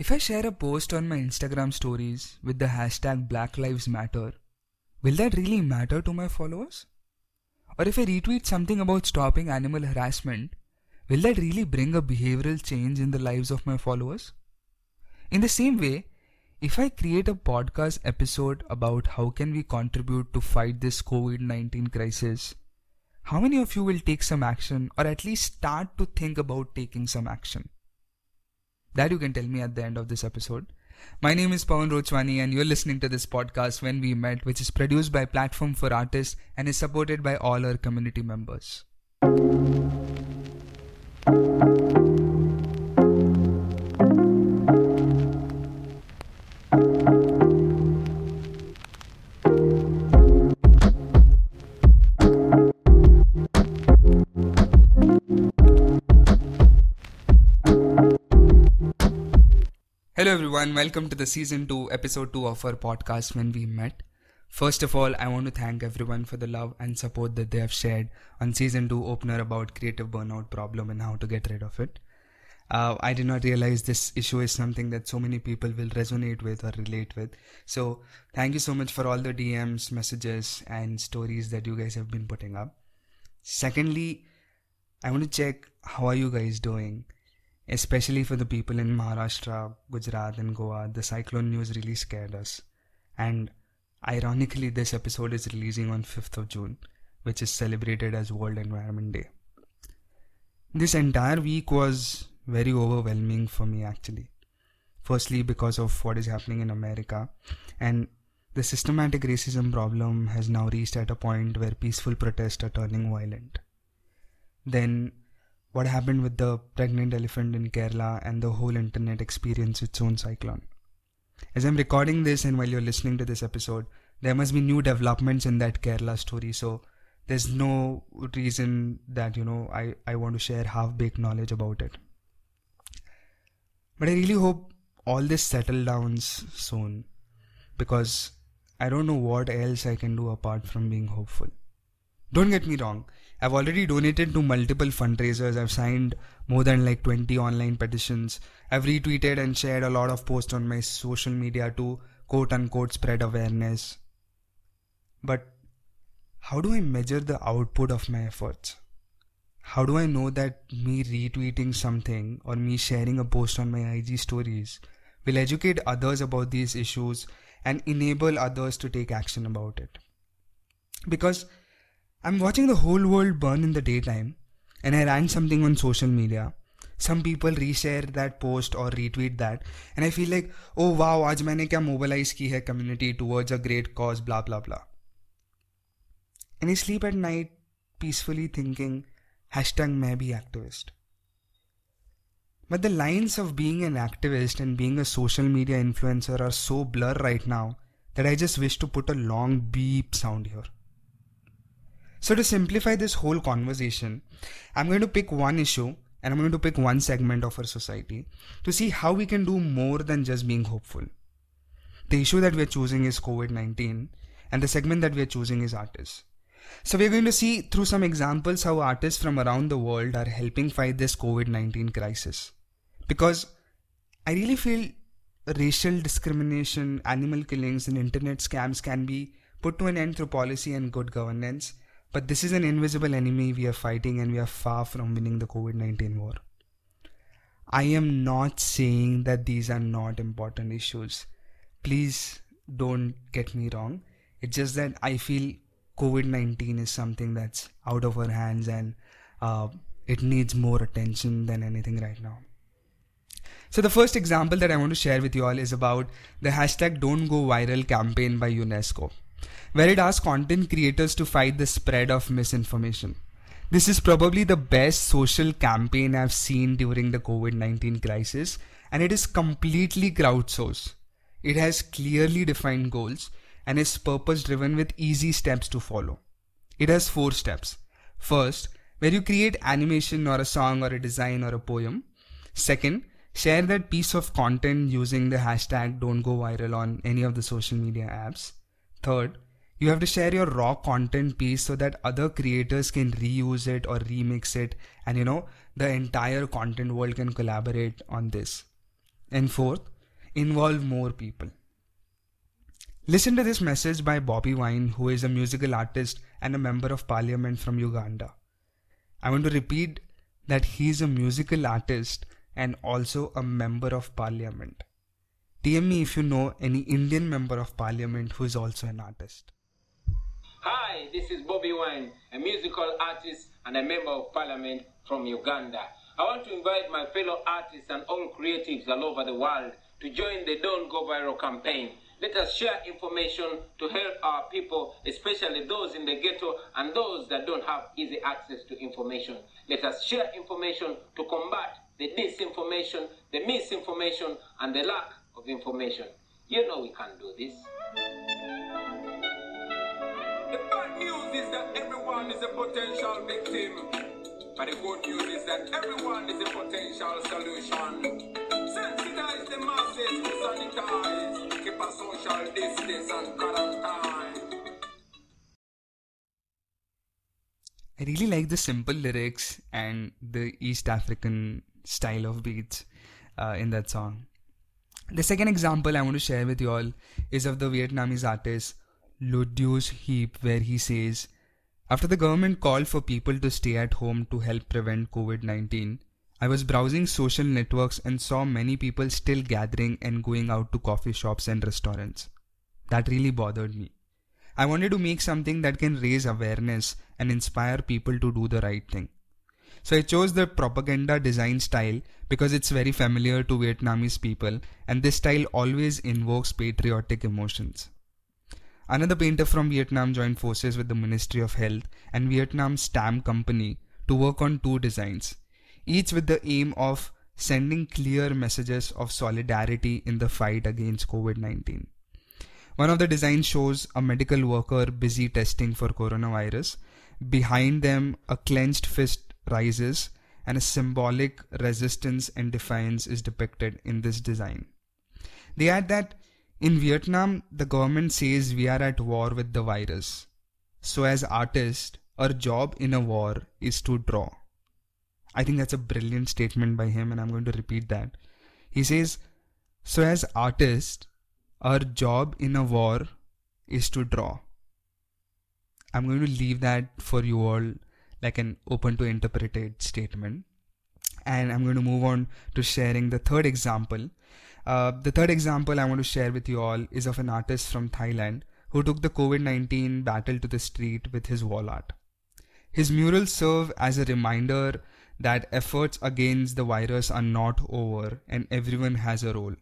If I share a post on my Instagram stories with the hashtag Black Lives Matter, will that really matter to my followers? Or if I retweet something about stopping animal harassment, will that really bring a behavioral change in the lives of my followers? In the same way, if I create a podcast episode about how can we contribute to fight this COVID-19 crisis, how many of you will take some action or at least start to think about taking some action? That you can tell me at the end of this episode. My name is Pawan Rochwani and you're listening to this podcast When We Met, which is produced by Platform for Artists and is supported by all our community members. Everyone, welcome to the season 2, episode 2 of our podcast When We Met. First of all, I want to thank everyone for the love and support that they have shared on season 2 opener about creative burnout problem and how to get rid of it. Uh, I did not realize this issue is something that so many people will resonate with or relate with. So, thank you so much for all the DMs, messages, and stories that you guys have been putting up. Secondly, I want to check how are you guys doing? Especially for the people in Maharashtra, Gujarat, and Goa, the cyclone news really scared us. And ironically, this episode is releasing on 5th of June, which is celebrated as World Environment Day. This entire week was very overwhelming for me, actually. Firstly, because of what is happening in America, and the systematic racism problem has now reached at a point where peaceful protests are turning violent. Then what happened with the pregnant elephant in Kerala and the whole internet experienced its own cyclone. As I'm recording this and while you're listening to this episode, there must be new developments in that Kerala story. So there's no reason that, you know, I, I want to share half baked knowledge about it. But I really hope all this settle down soon because I don't know what else I can do apart from being hopeful. Don't get me wrong, I've already donated to multiple fundraisers. I've signed more than like 20 online petitions. I've retweeted and shared a lot of posts on my social media to quote unquote spread awareness. But how do I measure the output of my efforts? How do I know that me retweeting something or me sharing a post on my IG stories will educate others about these issues and enable others to take action about it? Because I'm watching the whole world burn in the daytime and I ran something on social media. Some people reshare that post or retweet that and I feel like, oh wow, आज मैंने क्या mobilize की है community towards a great cause, blah blah blah. And I sleep at night peacefully thinking, hashtag मैं भी activist. But the lines of being an activist and being a social media influencer are so blur right now that I just wish to put a long beep sound here. So, to simplify this whole conversation, I'm going to pick one issue and I'm going to pick one segment of our society to see how we can do more than just being hopeful. The issue that we're choosing is COVID 19, and the segment that we're choosing is artists. So, we're going to see through some examples how artists from around the world are helping fight this COVID 19 crisis. Because I really feel racial discrimination, animal killings, and internet scams can be put to an end through policy and good governance but this is an invisible enemy we are fighting, and we are far from winning the COVID 19 war. I am not saying that these are not important issues. Please don't get me wrong. It's just that I feel COVID 19 is something that's out of our hands and uh, it needs more attention than anything right now. So, the first example that I want to share with you all is about the hashtag Don't Go Viral campaign by UNESCO where it asks content creators to fight the spread of misinformation. This is probably the best social campaign I've seen during the COVID 19 crisis, and it is completely crowdsourced. It has clearly defined goals and is purpose driven with easy steps to follow. It has four steps. First, where you create animation or a song or a design or a poem. Second, share that piece of content using the hashtag don't go viral on any of the social media apps. Third, you have to share your raw content piece so that other creators can reuse it or remix it and you know the entire content world can collaborate on this And fourth, involve more people. Listen to this message by bobby Wine, who is a musical artist and a member of parliament from Uganda. I want to repeat that he is a musical artist and also a member of parliament. DM me if you know any Indian member of parliament who is also an artist. Hi, this is Bobby Wine, a musical artist and a member of parliament from Uganda. I want to invite my fellow artists and all creatives all over the world to join the Don't Go Viral campaign. Let us share information to help our people, especially those in the ghetto and those that don't have easy access to information. Let us share information to combat the disinformation, the misinformation, and the lack of information. You know we can do this. The bad news is that everyone is a potential victim. But the good news is that everyone is a potential solution. Sensitize the masses, sanitize, keep a social distance and quarantine. I really like the simple lyrics and the East African style of beats uh, in that song. The second example I want to share with you all is of the Vietnamese artist Le Duc Hiep, where he says, After the government called for people to stay at home to help prevent COVID 19, I was browsing social networks and saw many people still gathering and going out to coffee shops and restaurants. That really bothered me. I wanted to make something that can raise awareness and inspire people to do the right thing. So I chose the propaganda design style because it's very familiar to Vietnamese people and this style always invokes patriotic emotions. Another painter from Vietnam joined forces with the Ministry of Health and Vietnam Stamp Company to work on two designs, each with the aim of sending clear messages of solidarity in the fight against COVID 19. One of the designs shows a medical worker busy testing for coronavirus. Behind them, a clenched fist rises, and a symbolic resistance and defiance is depicted in this design. They add that in Vietnam, the government says we are at war with the virus. So, as artists, our job in a war is to draw. I think that's a brilliant statement by him, and I'm going to repeat that. He says, So, as artists, our job in a war is to draw. I'm going to leave that for you all like an open to interpreted statement. And I'm going to move on to sharing the third example. Uh, the third example I want to share with you all is of an artist from Thailand who took the COVID 19 battle to the street with his wall art. His murals serve as a reminder that efforts against the virus are not over and everyone has a role.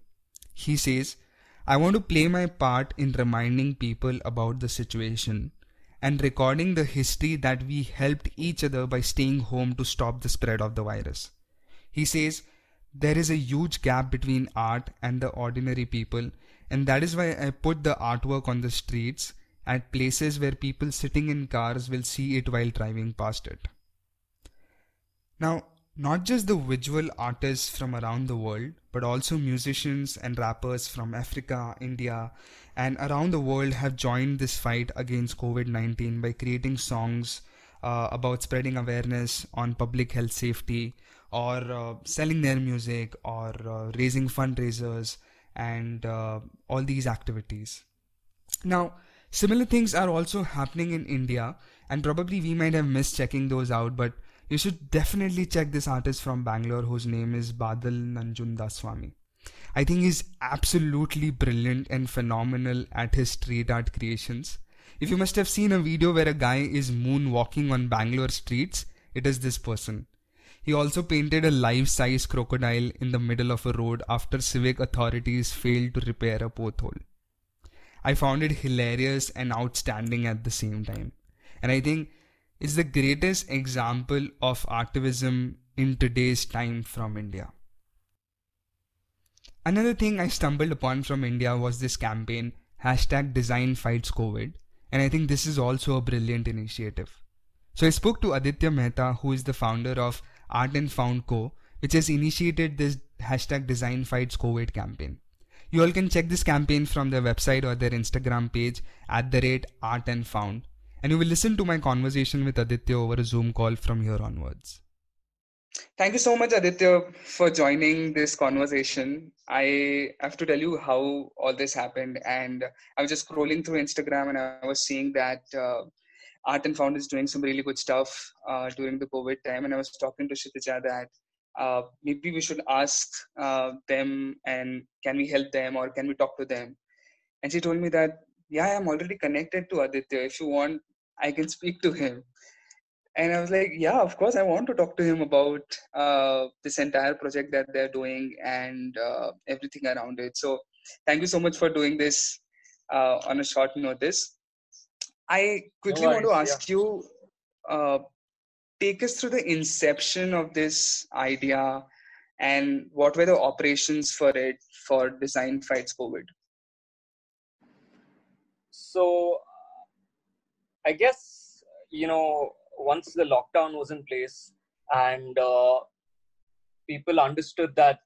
He says, I want to play my part in reminding people about the situation and recording the history that we helped each other by staying home to stop the spread of the virus. He says, There is a huge gap between art and the ordinary people, and that is why I put the artwork on the streets at places where people sitting in cars will see it while driving past it. Now, not just the visual artists from around the world, but also musicians and rappers from Africa, India, and around the world have joined this fight against COVID 19 by creating songs uh, about spreading awareness on public health safety or uh, selling their music or uh, raising fundraisers and uh, all these activities. Now, similar things are also happening in India, and probably we might have missed checking those out, but you should definitely check this artist from Bangalore whose name is Badal Nanjundaswamy. I think he's absolutely brilliant and phenomenal at his street art creations. If you must have seen a video where a guy is moonwalking on Bangalore streets, it is this person. He also painted a life size crocodile in the middle of a road after civic authorities failed to repair a pothole. I found it hilarious and outstanding at the same time. And I think it's the greatest example of activism in today's time from India. Another thing I stumbled upon from India was this campaign, hashtag design fights COVID, and I think this is also a brilliant initiative. So I spoke to Aditya Mehta, who is the founder of Art and Found Co., which has initiated this hashtag design fights COVID campaign. You all can check this campaign from their website or their Instagram page at the rate art and found, and you will listen to my conversation with Aditya over a Zoom call from here onwards. Thank you so much, Aditya, for joining this conversation. I have to tell you how all this happened. And I was just scrolling through Instagram and I was seeing that uh, Art and Found is doing some really good stuff uh, during the COVID time. And I was talking to Kshitija that uh, maybe we should ask uh, them and can we help them or can we talk to them? And she told me that, yeah, I'm already connected to Aditya. If you want, I can speak to him and i was like yeah of course i want to talk to him about uh, this entire project that they're doing and uh, everything around it. So thank you so much for doing this uh, on a short notice. I quickly no want to ask yeah. you uh, take us through the inception of this idea and what were the operations for it for design fights covid? So i guess you know once the lockdown was in place and uh, people understood that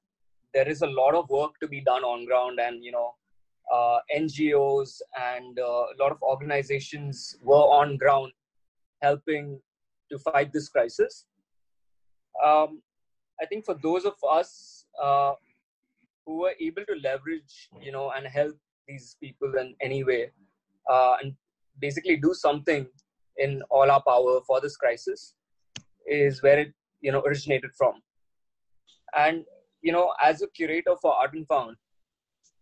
there is a lot of work to be done on ground and you know uh, ngos and uh, a lot of organizations were on ground helping to fight this crisis. Um, i think for those of us uh, who were able to leverage you know and help these people in any way uh, and basically do something in all our power for this crisis is where it you know originated from. And you know as a curator for art and found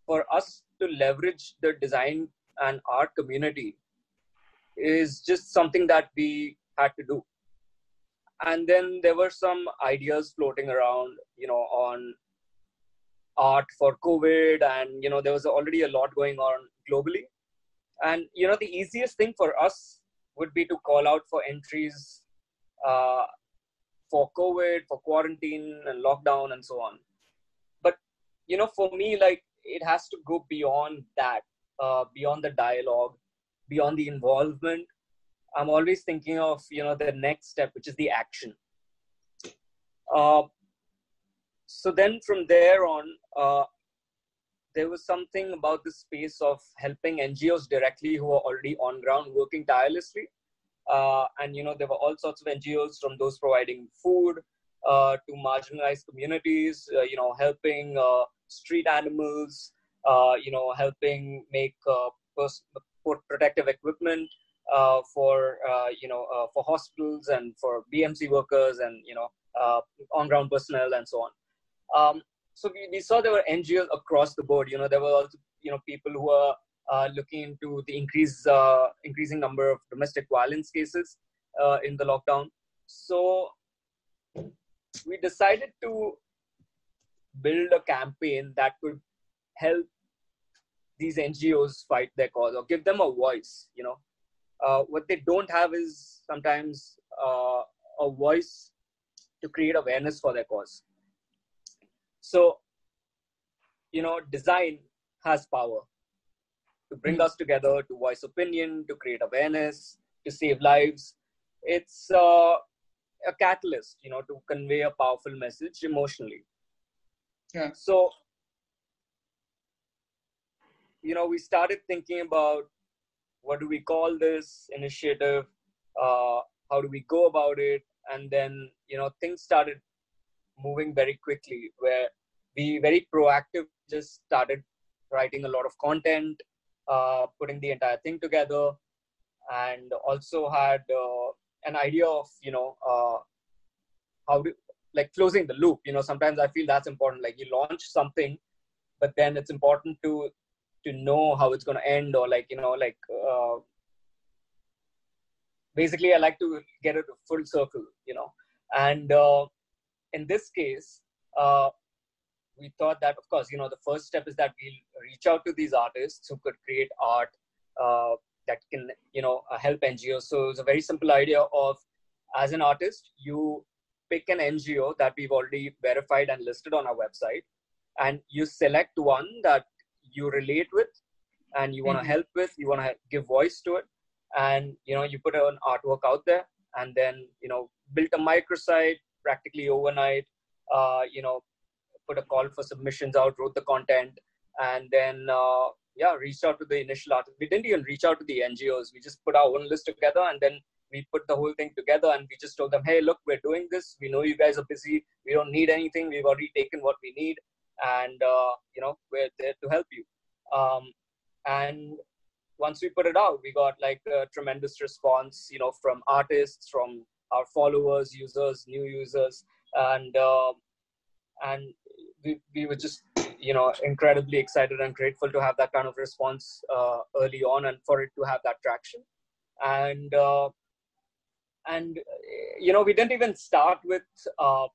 for us to leverage the design and art community is just something that we had to do. And then there were some ideas floating around you know on art for covid and you know there was already a lot going on globally. And you know the easiest thing for us would be to call out for entries uh, for COVID, for quarantine and lockdown and so on. But you know, for me, like it has to go beyond that, uh, beyond the dialogue, beyond the involvement. I'm always thinking of you know the next step, which is the action. Uh, so then from there on, uh, there was something about the space of helping NGOs directly who are already on ground working tirelessly. Uh, and you know there were all sorts of NGOs from those providing food uh, to marginalized communities, uh, you know helping uh, street animals, uh, you know helping make uh, protective equipment for you know for hospitals and for BMC workers and you know on ground personnel and so on. Um, so we, we saw there were NGOs across the board. You know, there were also you know people who are uh, looking into the increase uh, increasing number of domestic violence cases uh, in the lockdown. So we decided to build a campaign that could help these NGOs fight their cause or give them a voice. You know, uh, what they don't have is sometimes uh, a voice to create awareness for their cause. So, you know, design has power to bring us together, to voice opinion, to create awareness, to save lives. It's uh, a catalyst, you know, to convey a powerful message emotionally. Yeah. So, you know, we started thinking about what do we call this initiative? Uh, how do we go about it? And then, you know, things started moving very quickly where we very proactive just started writing a lot of content uh, putting the entire thing together and also had uh, an idea of you know uh, how to like closing the loop. You know sometimes i feel that's important like you launch something but then it's important to to know how it's going to end or like you know like uh, basically i like to get it full circle you know. And uh, in this case, uh, we thought that, of course, you know, the first step is that we'll reach out to these artists who could create art uh, that can, you know, uh, help NGOs. So it's a very simple idea of, as an artist, you pick an NGO that we've already verified and listed on our website, and you select one that you relate with and you want to mm-hmm. help with, you want to give voice to it, and you know, you put an artwork out there, and then you know, build a microsite, practically overnight. Uh, you know, put a call for submissions out, wrote the content, and then uh, yeah, reached out to the initial artists. We didn't even reach out to the NGOs. We just put our own list together, and then we put the whole thing together and we just told them, hey, look, we're doing this. We know you guys are busy. We don't need anything. We've already taken what we need, and uh, you know we're there to help you. Um, and once we put it out, we got like a tremendous response, you know, from artists, from our followers, users, new users, and uh, and we, we were just you know incredibly excited and grateful to have that kind of response uh, early on and for it to have that traction. And uh, and you know we didn't even start with uh,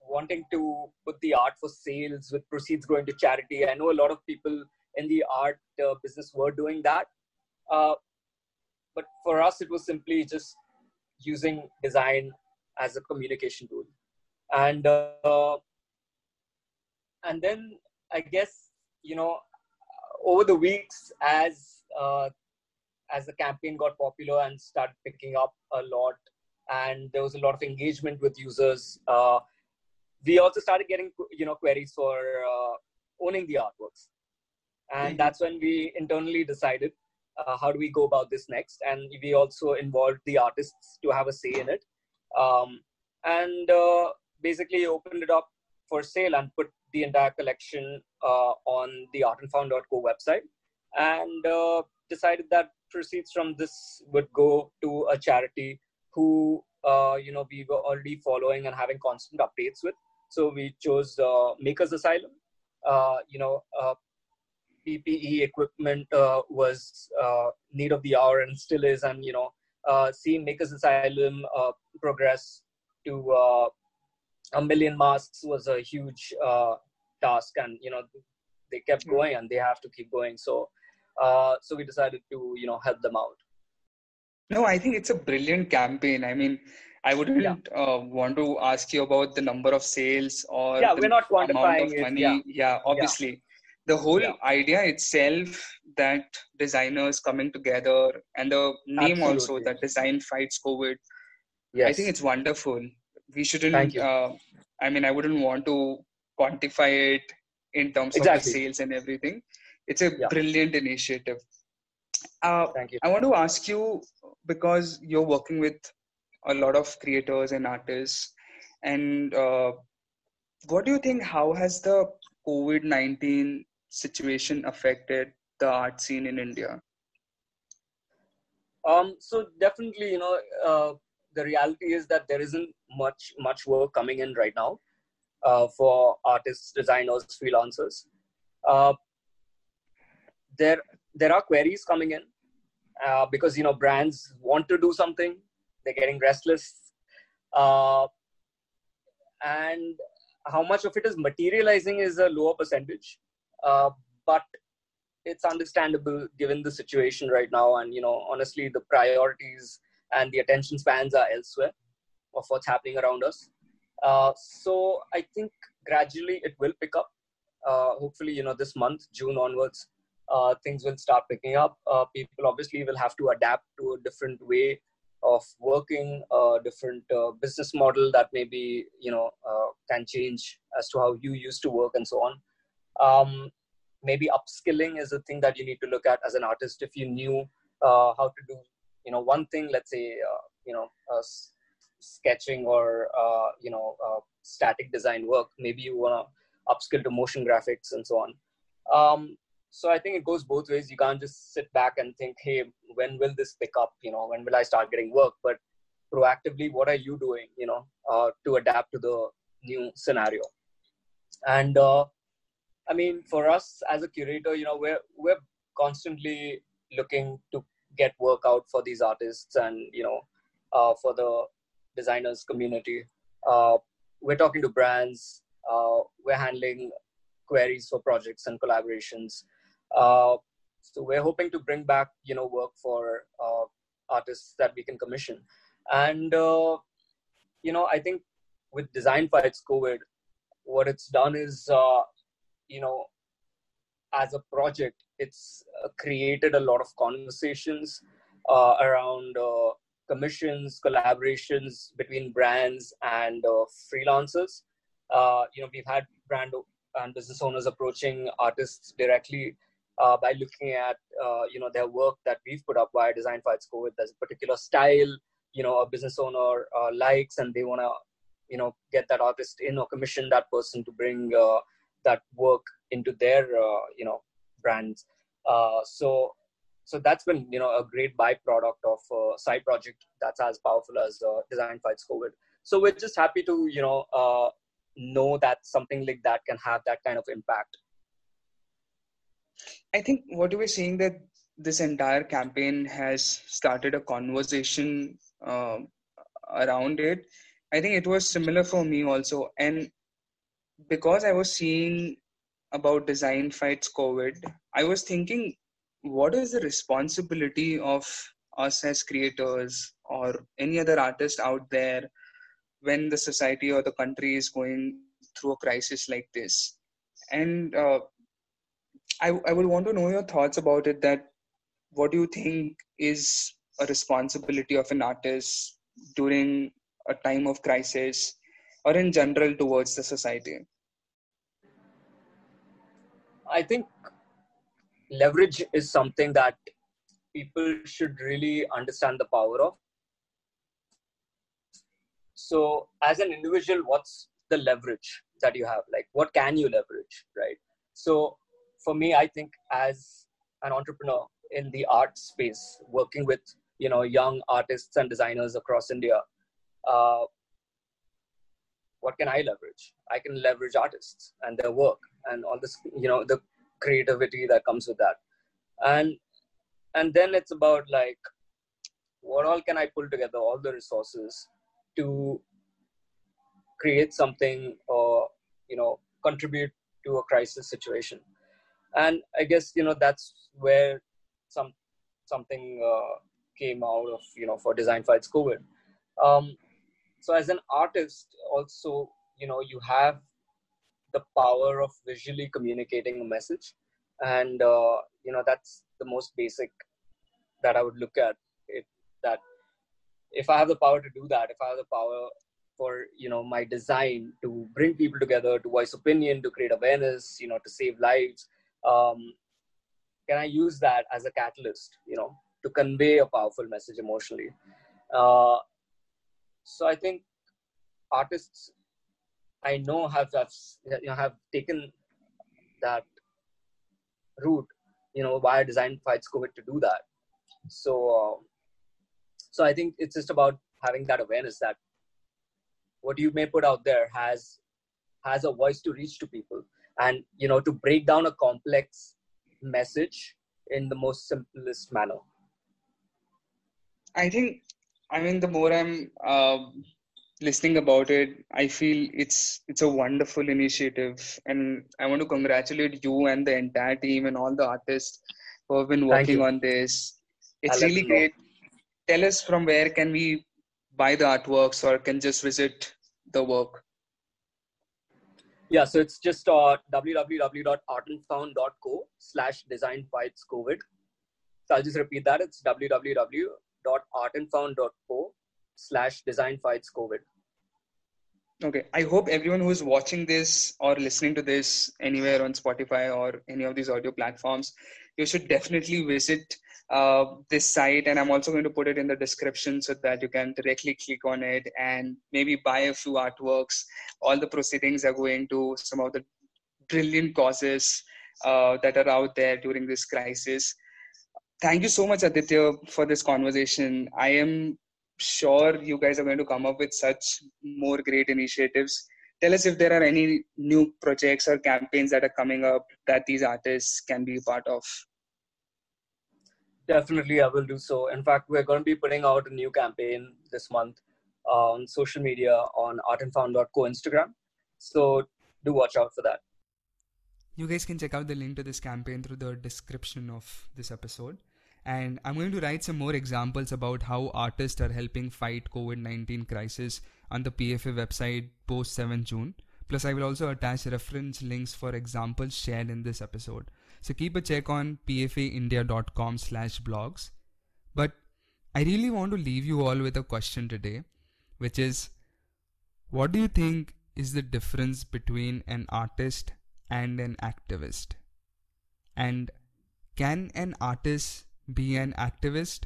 wanting to put the art for sales with proceeds going to charity. I know a lot of people in the art uh, business were doing that uh, but for us it was simply just using design as a communication tool and uh, and then i guess you know over the weeks as uh, as the campaign got popular and started picking up a lot and there was a lot of engagement with users uh, we also started getting you know queries for uh, owning the artworks and mm-hmm. that's when we internally decided uh, how do we go about this next? And we also involved the artists to have a say in it. Um, and uh, basically opened it up for sale and put the entire collection uh, on the artandfound.co website. And uh, decided that proceeds from this would go to a charity who uh, you know we were already following and having constant updates with. So we chose uh, makers asylum. You know ppe equipment was need of the hour and still is and you know seeing makers asylum progress to a million masks was a huge uh, task and you know they kept hmm. going and they have to keep going so uh, so we decided to you know help them out no i think it's a brilliant campaign i mean i wouldn't yeah. uh, want to ask you about the number of sales or yeah we're not quantifying amount of money yeah. yeah obviously. The whole yeah. idea itself that designers coming together and the name Absolutely. also that design fights covid yes. i think it's wonderful we shouldn't uh, i mean i wouldn't want to quantify it in terms exactly. of the sales and everything it's a yeah. brilliant initiative uh, Thank you. i want to ask you because you're working with a lot of creators and artists and uh, what do you think how has the covid-19 situation affected the art scene in india um, so definitely you know uh, the reality is that there isn't much much work coming in right now uh, for artists, designers, freelancers. Uh, there there are queries coming in uh, because you know brands want to do something, they're getting restless, uh, and how much of it is materializing is a lower percentage, but it's understandable given the situation right now and you know honestly the priorities and the attention spans are elsewhere of what's happening around us. Uh, so I think gradually it will pick up. Uh, hopefully, you know, this month, June onwards, uh, things will start picking up. Uh, people obviously will have to adapt to a different way of working, a different uh, business model that maybe you know can change as to how you used to work and so on. Um, maybe upskilling is a thing that you need to look at as an artist. If you knew how to do you know one thing let's say uh, you know uh, sketching or uh, you know uh, static design work. Maybe you want to upskill to motion graphics and so on. Um, so i think it goes both ways. You can't just sit back and think hey when will this pick up? You know when will i start getting work? But proactively what are you doing you know uh, to adapt to the new scenario? And uh, i mean for us as a curator you know we're we're constantly looking to get work out for these artists and you know uh, for the designers community. Uh, we're talking to brands uh, we're handling queries for projects and collaborations. Uh, so we're hoping to bring back you know work for uh, artists that we can commission. And uh, you know i think with design fights covid what it's done is you know as a project, it's uh, created a lot of conversations uh, around uh, commissions, collaborations between brands and uh, freelancers. Uh, you know, we've had brand and business owners approaching artists directly uh, by looking at you know their work that we've put up via Design Fights COVID. There's a particular style you know a business owner likes, and they want to you know get that artist in or commission that person to bring that work into their uh, you know brands. Uh, so so that's been you know a great byproduct of a side project that's as powerful as Design Fights COVID. So we're just happy to you know know that something like that can have that kind of impact I think what were saying that this entire campaign has started a conversation uh, around it. I think it was similar for me also, and because I was seeing about design fights COVID, I was thinking, what is the responsibility of us as creators or any other artist out there when the society or the country is going through a crisis like this? And uh, I, I would want to know your thoughts about it that what do you think is a responsibility of an artist during a time of crisis or in general towards the society? I think leverage is something that people should really understand the power of. So as an individual what's the leverage that you have? Like what can you leverage right? So for me, I think as an entrepreneur in the art space, working with you know young artists and designers across India, uh, what can I leverage? I can leverage artists and their work and all this, you know, the creativity that comes with that, and and then it's about like what all can I pull together, all the resources to create something or you know contribute to a crisis situation. And i guess you know that's where some something uh, came out of you know for design fights covid. Um, so as an artist also you know you have the power of visually communicating a message and uh, you know that's the most basic that i would look at it that if i have the power to do that if i have the power for you know my design to bring people together to voice opinion to create awareness you know to save lives um, can I use that as a catalyst, you know, to convey a powerful message emotionally? Uh, so I think artists I know have, have you know have taken that route, you know, via design fights COVID to do that. So, uh, so I think it's just about having that awareness that what you may put out there has has a voice to reach to people and you know to break down a complex message in the most simplest manner i think i mean the more i'm uh, listening about it i feel it's it's a wonderful initiative. And i want to congratulate you and the entire team and all the artists who have been working on this. It's really great. Tell us from where can we buy the artworks or can just visit the work? Yeah, so it's just uh, www.artandfound.co slash design fights COVID. So I'll just repeat that. It's www.artandfound.co slash design fights COVID. Okay. I hope everyone who is watching this or listening to this anywhere on Spotify or any of these audio platforms, you should definitely visit uh, this site and i'm also going to put it in the description so that you can directly click on it and maybe buy a few artworks all the proceedings are going to some of the brilliant causes uh, that are out there during this crisis thank you so much aditya for this conversation i am sure you guys are going to come up with such more great initiatives tell us if there are any new projects or campaigns that are coming up that these artists can be part of Definitely, I will do so. In fact, we're going to be putting out a new campaign this month uh, on social media on artandfound.co Instagram. So do watch out for that. You guys can check out the link to this campaign through the description of this episode. And I'm going to write some more examples about how artists are helping fight COVID-19 crisis on the PFA website post 7 June. Plus, I will also attach reference links for examples shared in this episode. So keep a check on pfaindia.com slash blogs. But I really want to leave you all with a question today, which is what do you think is the difference between an artist and an activist? And can an artist be an activist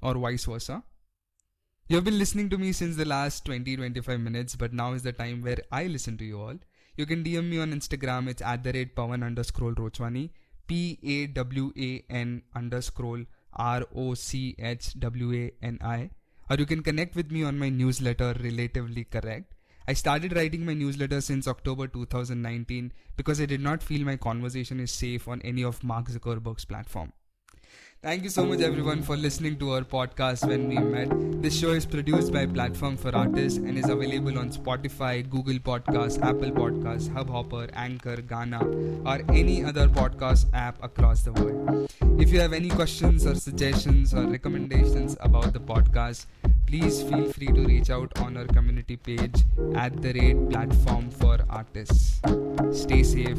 or vice versa? You have been listening to me since the last 20 25 minutes, but now is the time where I listen to you all. You can DM me on Instagram, it's at the rate Pawan underscore Rochwani, P A W A N underscore R O C H W A N I. Or you can connect with me on my newsletter, Relatively Correct. I started writing my newsletter since October 2019 because I did not feel my conversation is safe on any of Mark Zuckerberg's platform. Thank you so much everyone for listening to our podcast when we met. This show is produced by Platform for Artists and is available on Spotify, Google Podcasts, Apple Podcasts, Hubhopper, Anchor, Gaana, or any other podcast app across the world. If you have any questions or suggestions or recommendations about the podcast, please feel free to reach out on our community page at the rate platform for artists. Stay safe